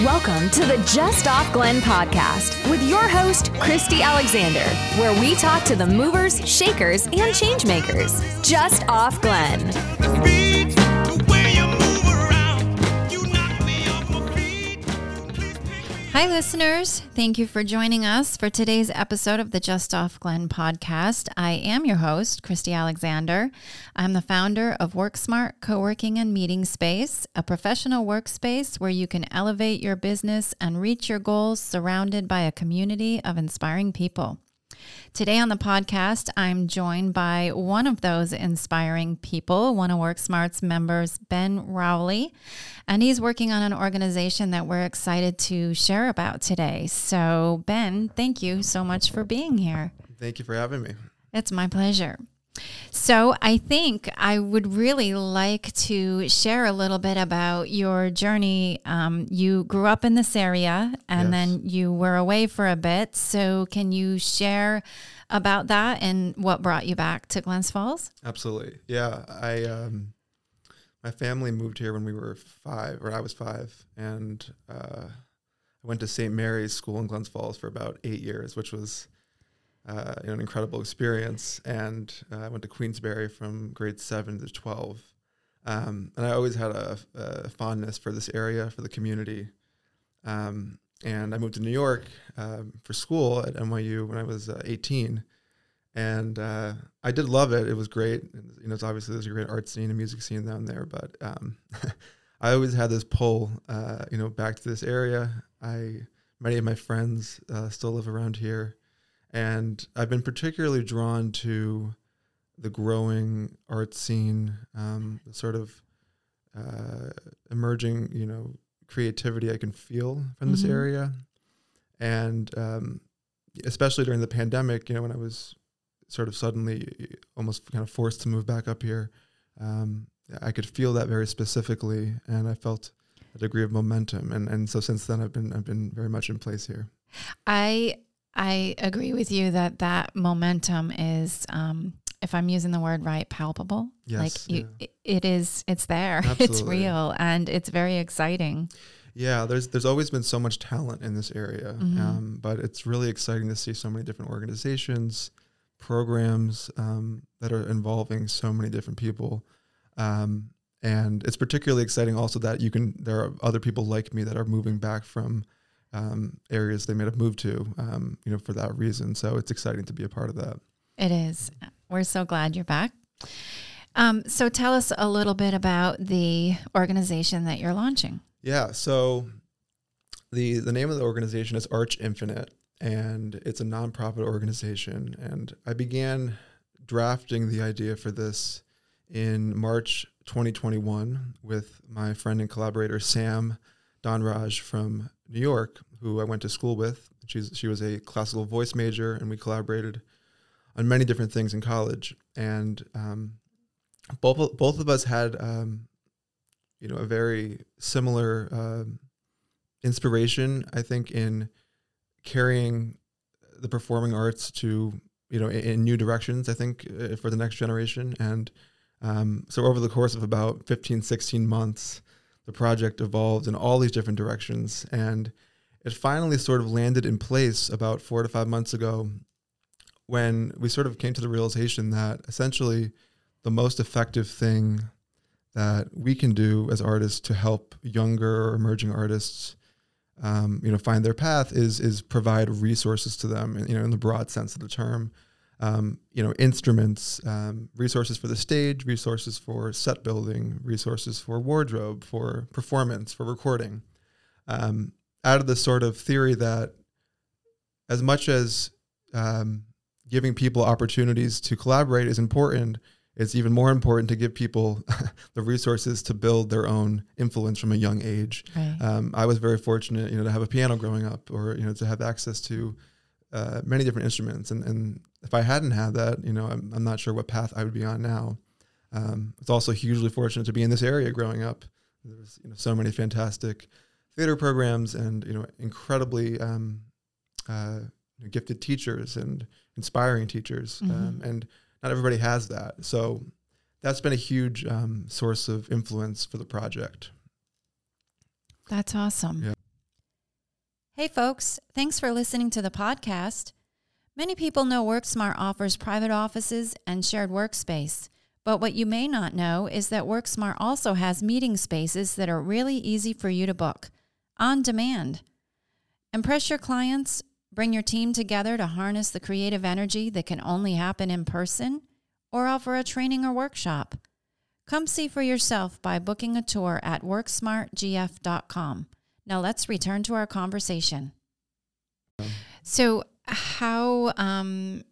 Welcome to the Just Off Glen podcast with your host, Christy Alexander, where we talk to the movers, shakers, and changemakers. Just Off Glen. Hi, listeners. Thank you for joining us for today's episode of the Just Off Glen podcast. I am your host, Christy Alexander. I'm the founder of WorkSmart Co working and Meeting Space, a professional workspace where you can elevate your business and reach your goals surrounded by a community of inspiring people. Today on the podcast, I'm joined by one of those inspiring people, one of WorkSmart's members, Ben Rowley, and he's working on an organization that we're excited to share about today. So, Ben, thank you so much for being here. Thank you for having me. It's my pleasure. So, I think I would really like to share a little bit about your journey. Um, you grew up in this area and Yes. then you were away for a bit. So, can you share about that and what brought you back to Glens Falls? Absolutely. Yeah, I um my family moved here when we were 5 or I was 5 and uh I went to St. Mary's School in Glens Falls for about 8 years, which was uh, an incredible experience. And uh, I went to Queensbury from grade 7 to 12. Um, and I always had a, a fondness for this area, for the community. Um, and I moved to New York um, for school at NYU when I was uh, 18. And uh, I did love it. It was great. And, you know, it's obviously there's a great art scene and music scene down there. But um, I always had this pull, uh, you know, back to this area. I many of my friends uh, still live around here, and I've been particularly drawn to the growing art scene, um, the sort of uh, emerging, you know, creativity I can feel from this Mhm. area, and um, especially during the pandemic, you know, when I was sort of suddenly almost kind of forced to move back up here, um, I could feel that very specifically, and I felt a degree of momentum, and and so since then I've been I've been very much in place here. I I agree with you that that momentum is, um, if I'm using the word right, palpable. Yes, like you, it, it is. It's there. Absolutely. It's real, and it's very exciting. Yeah, there's there's always been so much talent in this area, Mhm. um, but it's really exciting to see so many different organizations, programs um, that are involving so many different people, um, and it's particularly exciting also that you can there are other people like me that are moving back from um, areas they may have moved to, um, you know, for that reason. So it's exciting to be a part of that. It is. We're so glad you're back. Um, so tell us a little bit about the organization that you're launching. Yeah. So the the name of the organization is Arch Infinite, and it's a nonprofit organization. And I began drafting the idea for this in March 2021 with my friend and collaborator Sam Donraj from New York, who I went to school with. She's she was a classical voice major, and we collaborated on many different things in college. And um, both both of us had um, you know a very similar um, inspiration i think in carrying the performing arts to you know in, in new directions i think uh, for the next generation and um, so over the course of about 15 16 months the project evolved in all these different directions and it finally sort of landed in place about four to five months ago when we sort of came to the realization that essentially the most effective thing that we can do as artists to help younger or emerging artists um, you know find their path is is provide resources to them you know in the broad sense of the term um, you know instruments um, resources for the stage resources for set building resources for wardrobe for performance for recording um, out of the sort of theory that as much as um, giving people opportunities to collaborate is important it's even more important to give people the resources to build their own influence from a young age. Right. Um, I was very fortunate, you know, to have a piano growing up, or you know, to have access to uh, many different instruments. And, and if I hadn't had that, you know, I'm, I'm not sure what path I would be on now. Um, it's also hugely fortunate to be in this area growing up. There's you know so many fantastic theater programs and you know incredibly um, uh, gifted teachers and inspiring teachers, um, and not everybody has that. So that's been a huge um, source of influence for the project. That's awesome. Yeah. Hey, folks, thanks for listening to the podcast. Many people know WorkSmart offers private offices and shared workspace. But what you may not know is that WorkSmart also has meeting spaces that are really easy for you to book on demand. Impress your clients, bring your team together to harness the creative energy that can only happen in person, or offer a training or workshop. Come see for yourself by booking a tour at worksmartgf.com. Now let's return to our conversation. So, how um,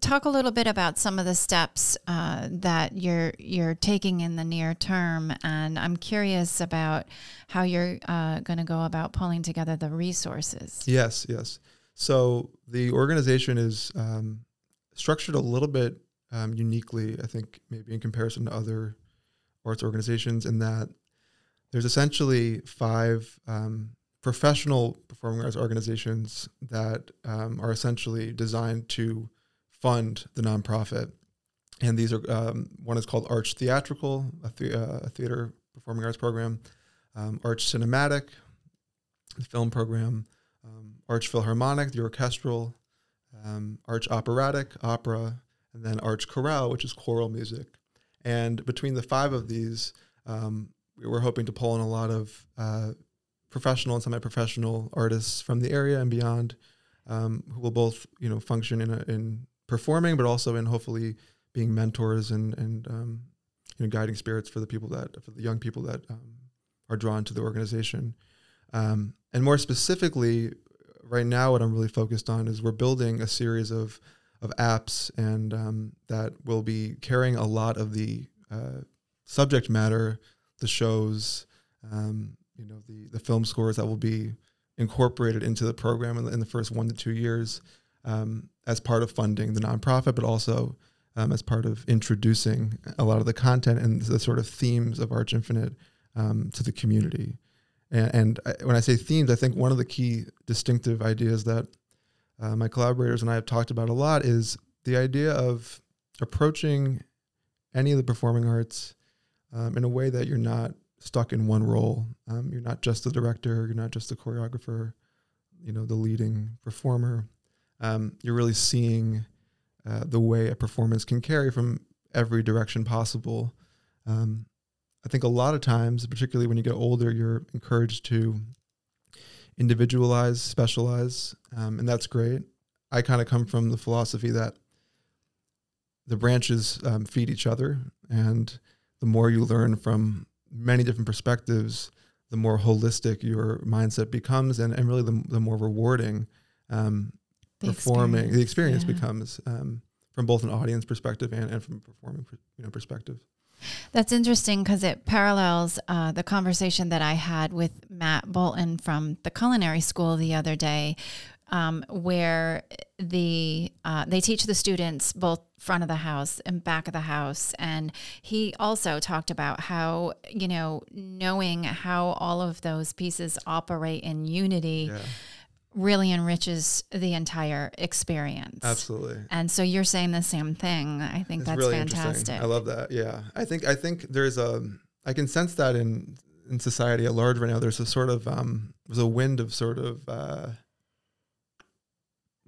talk a little bit about some of the steps uh, that you're you're taking in the near term, and I'm curious about how you're uh, going to go about pulling together the resources. Yes, yes. So the organization is um, structured a little bit um, uniquely, I think, maybe in comparison to other arts organizations, in that there's essentially five um, professional performing arts organizations that um, are essentially designed to fund the nonprofit. And these are um, one is called Arch Theatrical, a, the, uh, a theater performing arts program, um, Arch Cinematic, the film program, um, Arch Philharmonic, the orchestral, um, Arch Operatic, opera, and then Arch Chorale, which is choral music. And between the five of these, um, we were hoping to pull in a lot of uh, professional and semi-professional artists from the area and beyond, um, who will both, you know, function in a, in performing, but also in hopefully being mentors and and um, you know guiding spirits for the people that for the young people that um, are drawn to the organization. Um, and more specifically, right now, what I'm really focused on is we're building a series of of apps and um, that will be carrying a lot of the uh, subject matter, the shows, um, you know, the the film scores that will be incorporated into the program in the, in the first one to two years um, as part of funding the nonprofit, but also um, as part of introducing a lot of the content and the sort of themes of Arch Infinite um, to the community. And, and I, when I say themes, I think one of the key distinctive ideas that uh, my collaborators and I have talked about a lot is the idea of approaching any of the performing arts um, in a way that you're not stuck in one role. Um, you're not just the director, you're not just the choreographer, you know, the leading performer um, you're really seeing uh, the way a performance can carry from every direction possible. Um, I think a lot of times, particularly when you get older, you're encouraged to individualize, specialize, um, and that's great. I kind of come from the philosophy that the branches um, feed each other, and the more you learn from many different perspectives, the more holistic your mindset becomes, and, and really the, the more rewarding um, the performing experience, the experience yeah. becomes um, from both an audience perspective and, and from a performing you know perspective that's interesting because it parallels uh, the conversation that I had with Matt Bolton from the culinary school the other day, um, where the uh, they teach the students both front of the house and back of the house, and he also talked about how you know knowing how all of those pieces operate in unity. Yeah really enriches the entire experience. Absolutely. And so you're saying the same thing. I think it's that's really fantastic. I love that. Yeah. I think I think there's a I can sense that in in society at large right now there's a sort of um there's a wind of sort of uh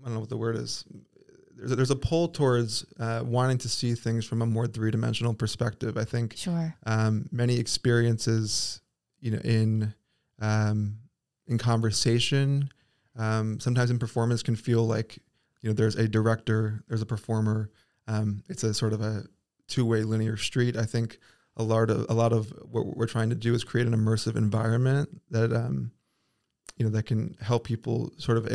I don't know what the word is. There's a, there's a pull towards uh, wanting to see things from a more three dimensional perspective. I think sure. Um, many experiences, you know, in um, in conversation, um, sometimes in performance can feel like you know there's a director, there's a performer. Um, it's a sort of a two-way linear street. I think a lot of a lot of what we're trying to do is create an immersive environment that um, you know that can help people sort of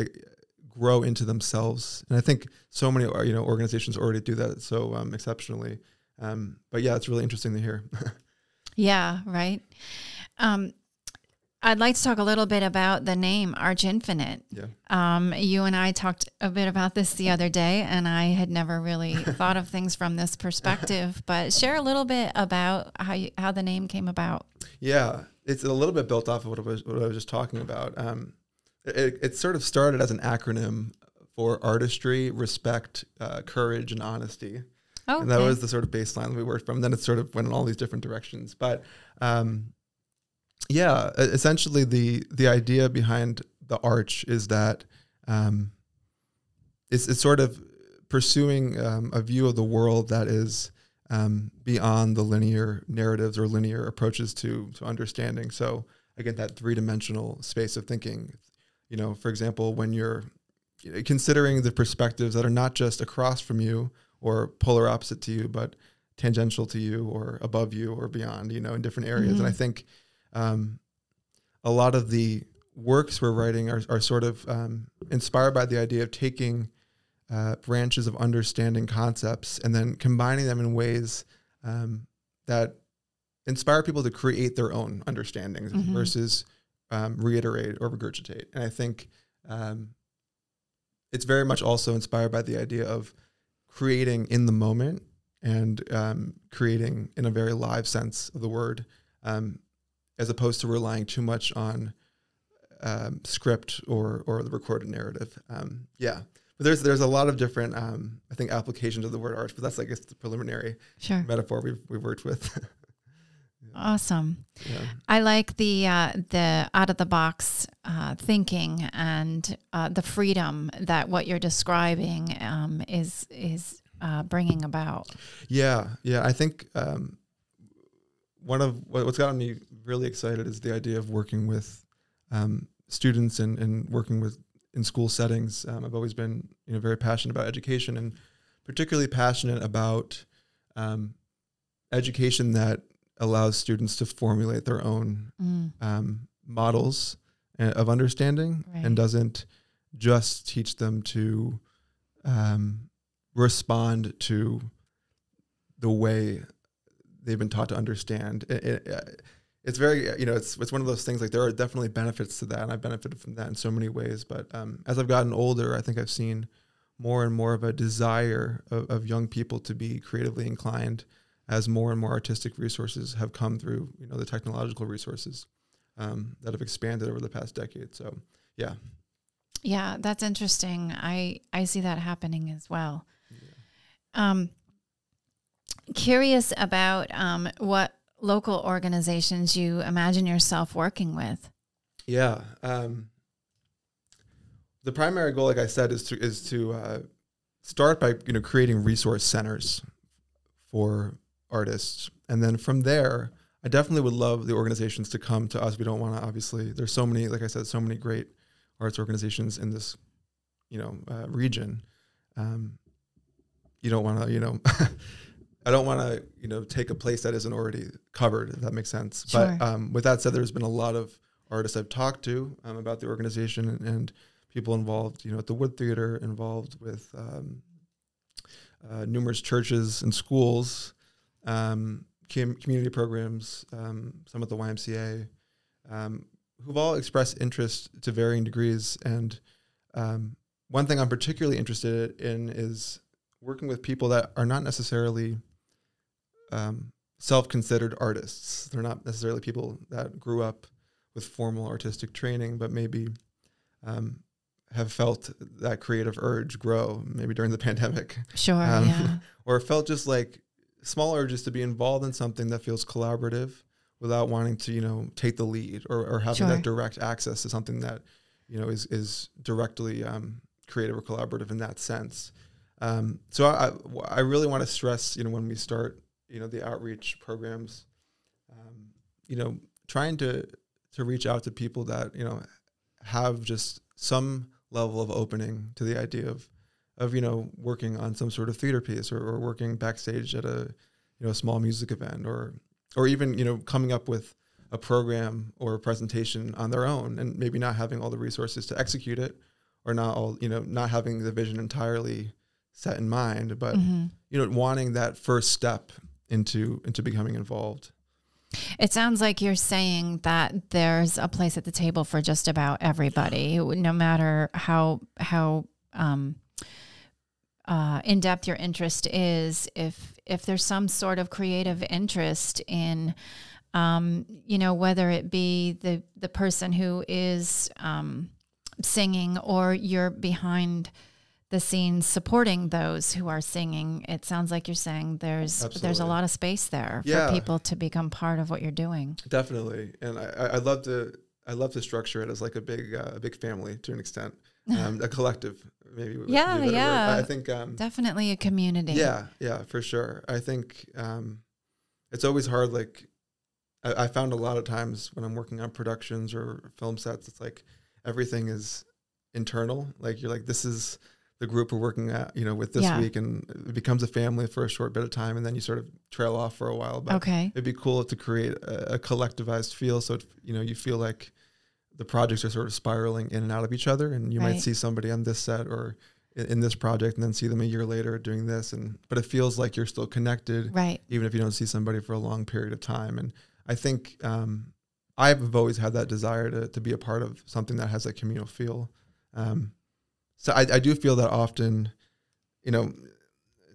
grow into themselves. And I think so many uh, you know organizations already do that so um, exceptionally. Um, but yeah, it's really interesting to hear. yeah, right. Um, I'd like to talk a little bit about the name Arch Infinite. Yeah. Um, you and I talked a bit about this the other day, and I had never really thought of things from this perspective. But share a little bit about how you, how the name came about. Yeah, it's a little bit built off of what I was, what I was just talking about. Um, it, it, sort of started as an acronym for artistry, respect, uh, courage, and honesty. Oh, and that was the sort of baseline we worked from. Then it sort of went in all these different directions. But um, yeah, essentially the the idea behind the arch is that um, it's it's sort of pursuing um, a view of the world that is um, beyond the linear narratives or linear approaches to to understanding. So again, that three dimensional space of thinking. You know, for example, when you're considering the perspectives that are not just across from you or polar opposite to you, but tangential to you or above you or beyond, you know, in different areas. Mm-hmm. And I think um, a lot of the works we're writing are, are sort of um, inspired by the idea of taking uh, branches of understanding concepts and then combining them in ways um, that inspire people to create their own understandings mm-hmm. versus um, reiterate or regurgitate. And I think um, it's very much also inspired by the idea of creating in the moment and um, creating in a very live sense of the word, um, as opposed to relying too much on um, script or or the recorded narrative. Um, yeah, but there's there's a lot of different um, I think applications of the word arch, but that's like the preliminary sure. metaphor we've we've worked with. Awesome. Yeah. I like the uh, the out of the box uh, thinking and uh, the freedom that what you're describing um, is is uh, bringing about. Yeah, yeah. I think um, one of what's gotten me really excited is the idea of working with um, students and, and working with in school settings. Um, I've always been you know very passionate about education and particularly passionate about um, education that allows students to formulate their own mm. um, models uh, of understanding right. and doesn't just teach them to um, respond to the way they've been taught to understand. It, it, uh, it's very, you know, it's it's one of those things. Like there are definitely benefits to that, and I've benefited from that in so many ways. But um, as I've gotten older, I think I've seen more and more of a desire of, of young people to be creatively inclined as more and more artistic resources have come through, you know, the technological resources um, that have expanded over the past decade. So, yeah. Yeah, that's interesting. I I see that happening as well. Yeah. Um, curious about um, what local organizations you imagine yourself working with. Yeah. Um, the primary goal, like I said, is to is to uh, start by you know creating resource centers for artists. And then from there, I definitely would love the organizations to come to us. We don't want to obviously. There's so many, like I said, so many great arts organizations in this, you know, uh, region. Um, you don't want to, you know, I don't want to, you know, take a place that isn't already covered. If that makes sense. Sure. But um, with that said, there's been a lot of artists I've talked to um, about the organization and, and, people involved. You know, at the Wood Theater, involved with um, uh, numerous churches and schools um, community programs, um, some at the YMCA, um, who've all expressed interest to varying degrees. And um, one thing I'm particularly interested in is working with people that are not necessarily um, self-considered artists. They're not necessarily people that grew up with formal artistic training, but maybe um, have felt that creative urge grow, maybe during the pandemic. Sure, yeah. Or felt just like small urges to be involved in something that feels collaborative without wanting to, you know, take the lead or, or having sure. that direct access to something that, you know, is, is directly um, creative or collaborative in that sense. Um, so I, I really want to stress, you know, when we start, you know, the outreach programs, um, you know, trying to, to reach out to people that, you know, have just some level of opening to the idea of of you know working on some sort of theater piece or, or working backstage at a you know a small music event or or even you know coming up with a program or a presentation on their own and maybe not having all the resources to execute it or not all you know not having the vision entirely set in mind but mm-hmm. you know wanting that first step into into becoming involved it sounds like you're saying that there's a place at the table for just about everybody no matter how how um uh, in depth your interest is, if if there's some sort of creative interest in, um, you know, whether it be the the person who is um, singing or you're behind the scenes supporting those who are singing. It sounds like you're saying there's Absolutely. there's a lot of space there yeah. for people to become part of what you're doing. Definitely, and I, I'd love to I love to structure it as like a big uh, a big family to an extent, um, a collective maybe. Yeah, yeah. I think um, Definitely a community. yeah, yeah, for sure. I think um, it's always hard. Like I, I found a lot of times when I'm working on productions or film sets, it's like everything is internal. Like you're like, this is the group we're working at, you know, with this Yeah. week, and it becomes a family for a short bit of time, and then you sort of trail off for a while. But Okay. it'd be cool to create a, a collectivized feel, so it, you know you feel like the projects are sort of spiraling in and out of each other, and you Right. might see somebody on this set or in, in this project, and then see them a year later doing this, and but it feels like you're still connected, Right. even if you don't see somebody for a long period of time. And I think um, I've always had that desire to to be a part of something that has a communal feel. Um, so I, I do feel that often, you know,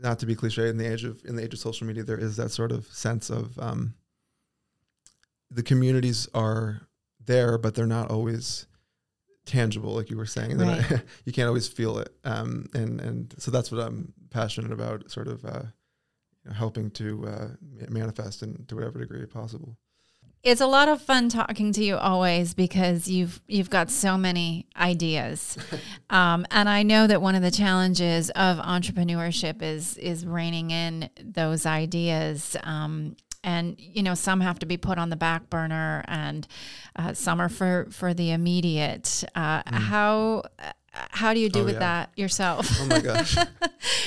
not to be cliche in the age of in the age of social media, there is that sort of sense of um, the communities are there, but they're not always tangible, like you were saying. They're not- you can't always feel it, um, and and so that's what I'm passionate about, sort of uh, you know, helping to uh, manifest in to whatever degree possible. It's a lot of fun talking to you always because you've you've got so many ideas, um, and I know that one of the challenges of entrepreneurship is is reining in those ideas. Um, and you know some have to be put on the back burner, and uh, some are for for the immediate. Uh, How how do you do Oh, with yeah. that yourself? Oh my gosh.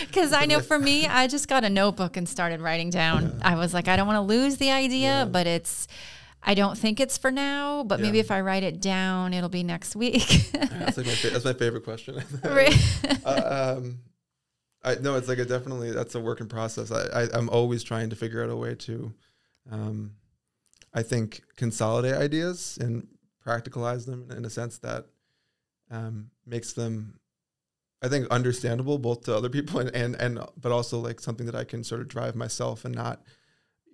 Because I know for me, I just got a notebook and started writing down. I was like, I don't want to lose the idea, but it's, I don't think it's for now, but maybe if I write it down, it'll be next week. that's like my fa- that's my favorite question. Right. uh, um, I no, it's like a definitely that's a work in process. I, I I'm always trying to figure out a way to, um, I think consolidate ideas and practicalize them in a sense that um, makes them, I think, understandable both to other people and, and and but also like something that I can sort of drive myself and not,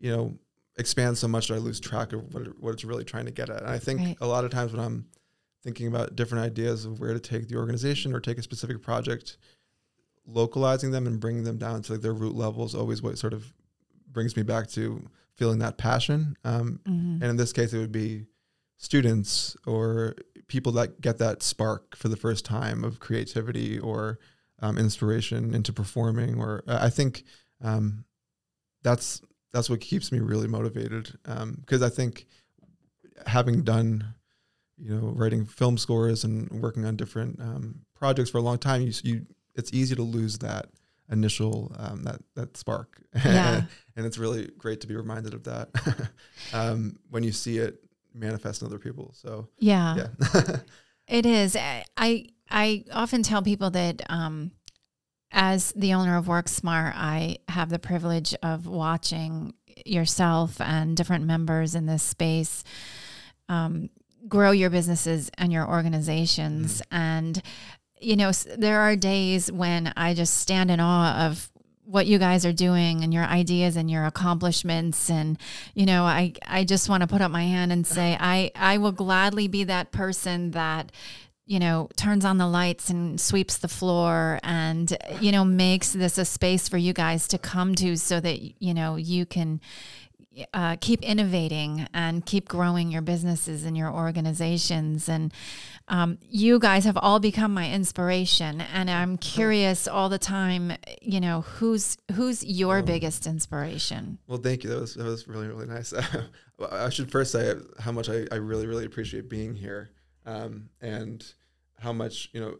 you know, expand so much that I lose track of what it, what it's really trying to get at. And I think Right. a lot of times when I'm thinking about different ideas of where to take the organization or take a specific project, localizing them and bringing them down to like their root level is always what sort of brings me back to feeling that passion. Um, Mhm. and in this case, it would be students or people that get that spark for the first time of creativity or um, inspiration into performing. Or I I think um, that's that's what keeps me really motivated because I think having done you know writing film scores and working on different um, projects for a long time, you, you it's easy to lose that initial um, that that spark. Yeah. and it's really great to be reminded of that um, when you see it manifest in other people. So yeah. yeah, It is. I I- often tell people that um, as the owner of WorkSmart, I have the privilege of watching yourself and different members in this space um, grow your businesses and your organizations. And you know, there are days when I just stand in awe of what you guys are doing and your ideas and your accomplishments and you know i i just want to put up my hand and say i i will gladly be that person that you know turns on the lights and sweeps the floor and you know makes this a space for you guys to come to so that you know you can uh, keep innovating and keep growing your businesses and your organizations. And um, you guys have all become my inspiration. And I'm curious all the time, you know, who's who's your biggest inspiration? well, thank you. That was that was really really nice. I should first say how much I, I really really appreciate being here um, and how much you know.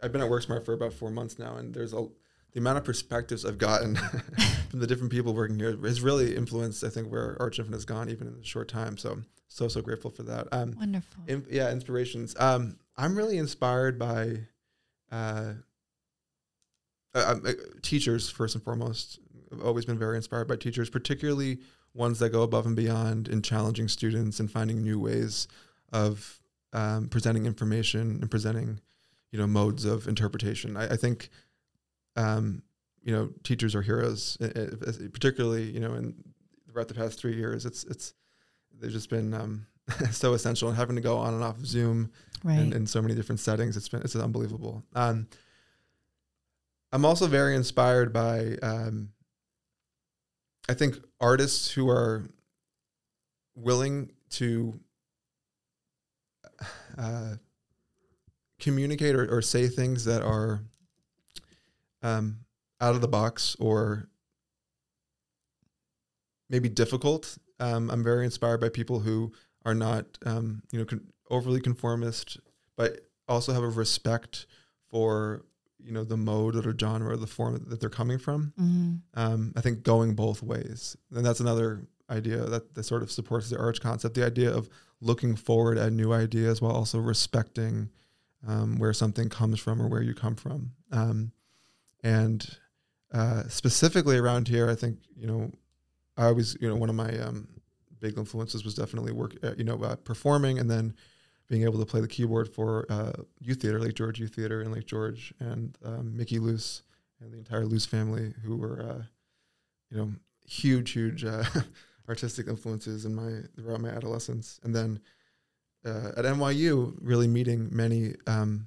I've been at WorkSmart for about four months now, and there's a the amount of perspectives I've gotten from the different people working here has really influenced, I think, where Arch Infinite has gone, even in a short time. So, so, so grateful for that. Um, Wonderful. in, yeah, inspirations. Um, I'm really inspired by uh, uh, um, uh, teachers, first and foremost. I've always been very inspired by teachers, particularly ones that go above and beyond in challenging students and finding new ways of um, presenting information and presenting, you know, modes of interpretation. I, I think, um, you know, teachers are heroes, uh, uh, particularly, you know, in throughout the past three years. It's it's they've just been um, so essential and having to go on and off of Zoom Right. in, in so many different settings. It's been it's unbelievable. Um, I'm also very inspired by um, I think artists who are willing to uh, communicate or, or say things that are um, out of the box or maybe difficult. Um, I'm very inspired by people who are not, um, you know, con- overly conformist, but also have a respect for, you know, the mode or the genre or the form that they're coming from. Mm-hmm. Um, I think going both ways, and that's another idea that, that sort of supports the arch concept. The idea of looking forward at new ideas while also respecting um, where something comes from or where you come from. Um, and uh, specifically around here, I think you know, I always you know one of my um, big influences was definitely work uh, you know uh, performing and then being able to play the keyboard for uh, youth theater, Lake George Youth Theater in Lake George, and um, Mickey Luce and the entire Luce family, who were uh, you know huge, huge uh, artistic influences in my throughout my adolescence, and then uh, at NYU, really meeting many um,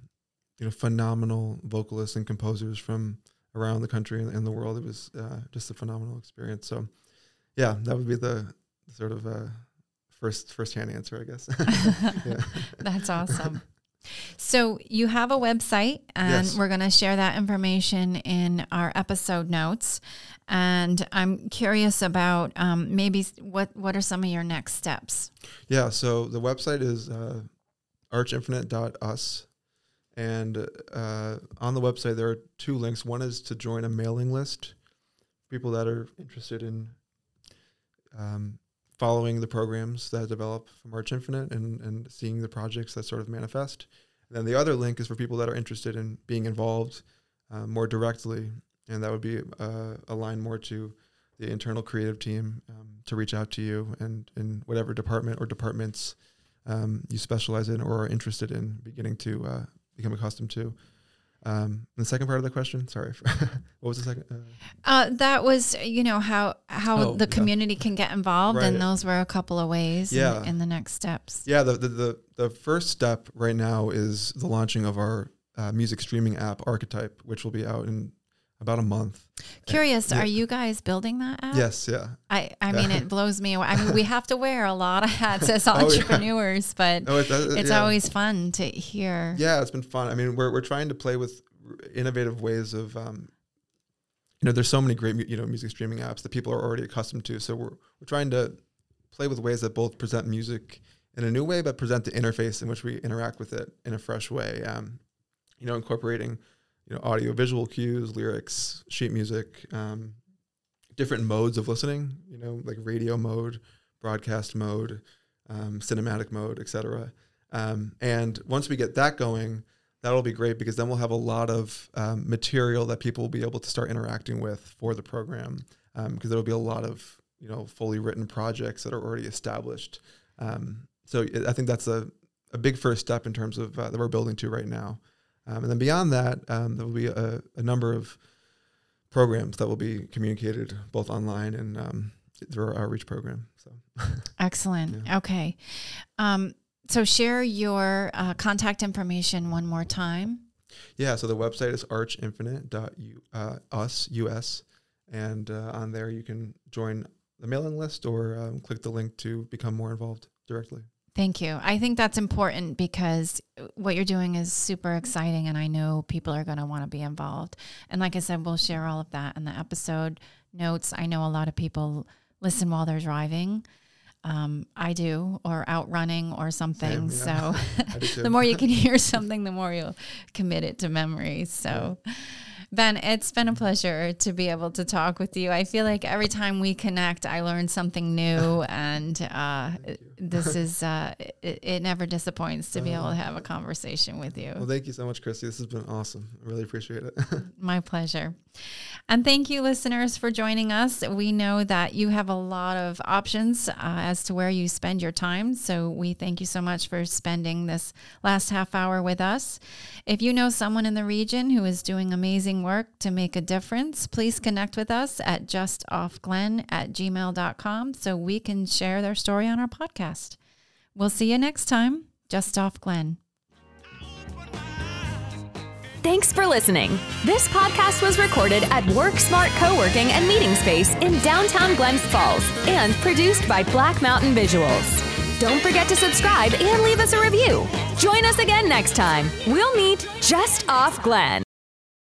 you know phenomenal vocalists and composers from around the country and, and the world. It was uh, just a phenomenal experience. So, yeah, that would be the sort of uh, first first hand answer, I guess. That's awesome. So you have a website, and Yes. we're going to share that information in our episode notes. And I'm curious about um, maybe what what are some of your next steps? Yeah, so the website is uh, archinfinite.us. And uh, on the website, there are two links. One is to join a mailing list, people that are interested in um, following the programs that develop from Arch Infinite and, and seeing the projects that sort of manifest. And then the other link is for people that are interested in being involved uh, more directly. And that would be uh, aligned more to the internal creative team um, to reach out to you and in whatever department or departments um, you specialize in or are interested in beginning to uh, become accustomed to. Um, the second part of the question, sorry, what was the second? Uh, Uh, that was, you know, how how Oh, the yeah. community can get involved, and those were a couple of ways Yeah. in, in the next steps. yeah, the, the the the first step right now is the launching of our uh, music streaming app Archetype, which will be out in about a month. Curious, yeah. are you guys building that app? Yes, yeah. I, I mean, it blows me away. I mean, we have to wear a lot of hats as Oh, yeah. entrepreneurs, but it, it's always fun to hear. Yeah, it's been fun. I mean, we're we're trying to play with innovative ways of, um, you know, there's so many great you know music streaming apps that people are already accustomed to. So we're we're trying to play with ways that both present music in a new way, but present the interface in which we interact with it in a fresh way. Um, you know, incorporating you know audio visual cues, lyrics, sheet music, um, different modes of listening. You know, like radio mode, broadcast mode, um, cinematic mode, etc. Um, and once we get that going, that'll be great because then we'll have a lot of um, material that people will be able to start interacting with for the program. Because there'll be a lot of you know fully written projects that are already established. Um, so I think that's a, a big first step in terms of uh, that we're building to right now. Um, and then beyond that, um, there will be a, a number of programs that will be communicated both online and um, through our outreach program. So. Excellent. Okay. Um, so share your uh, contact information one more time. Yeah, so the website is archinfinite.us, uh, us, and uh, on there you can join the mailing list or um, click the link to become more involved directly. Thank you. I think that's important because what you're doing is super exciting, and I know people are going to want to be involved. And like I said, we'll share all of that in the episode notes. I know a lot of people listen while they're driving. Um, I do, or out running or something. Yeah. So I do too. the more you can hear something, the more you'll commit it to memory. So, Ben, it's been a pleasure to be able to talk with you. I feel like every time we connect, I learn something new, and uh, this is uh, it, it never disappoints to be able to have a conversation with you. Well, thank you so much, Christy. This has been awesome. I really appreciate it. My pleasure. And thank you, listeners, for joining us. We know that you have a lot of options uh, as to where you spend your time. So we thank you so much for spending this last half hour with us. If you know someone in the region who is doing amazing work to make a difference, please connect with us at justoffglen at gmail.com so we can share their story on our podcast. We'll see you next time. Just Off Glen. Thanks for listening. This podcast was recorded at Work Smart Co-working and Meeting Space in downtown Glens Falls and produced by Black Mountain Visuals. Don't forget to subscribe and leave us a review. Join us again next time. We'll meet just off Glen.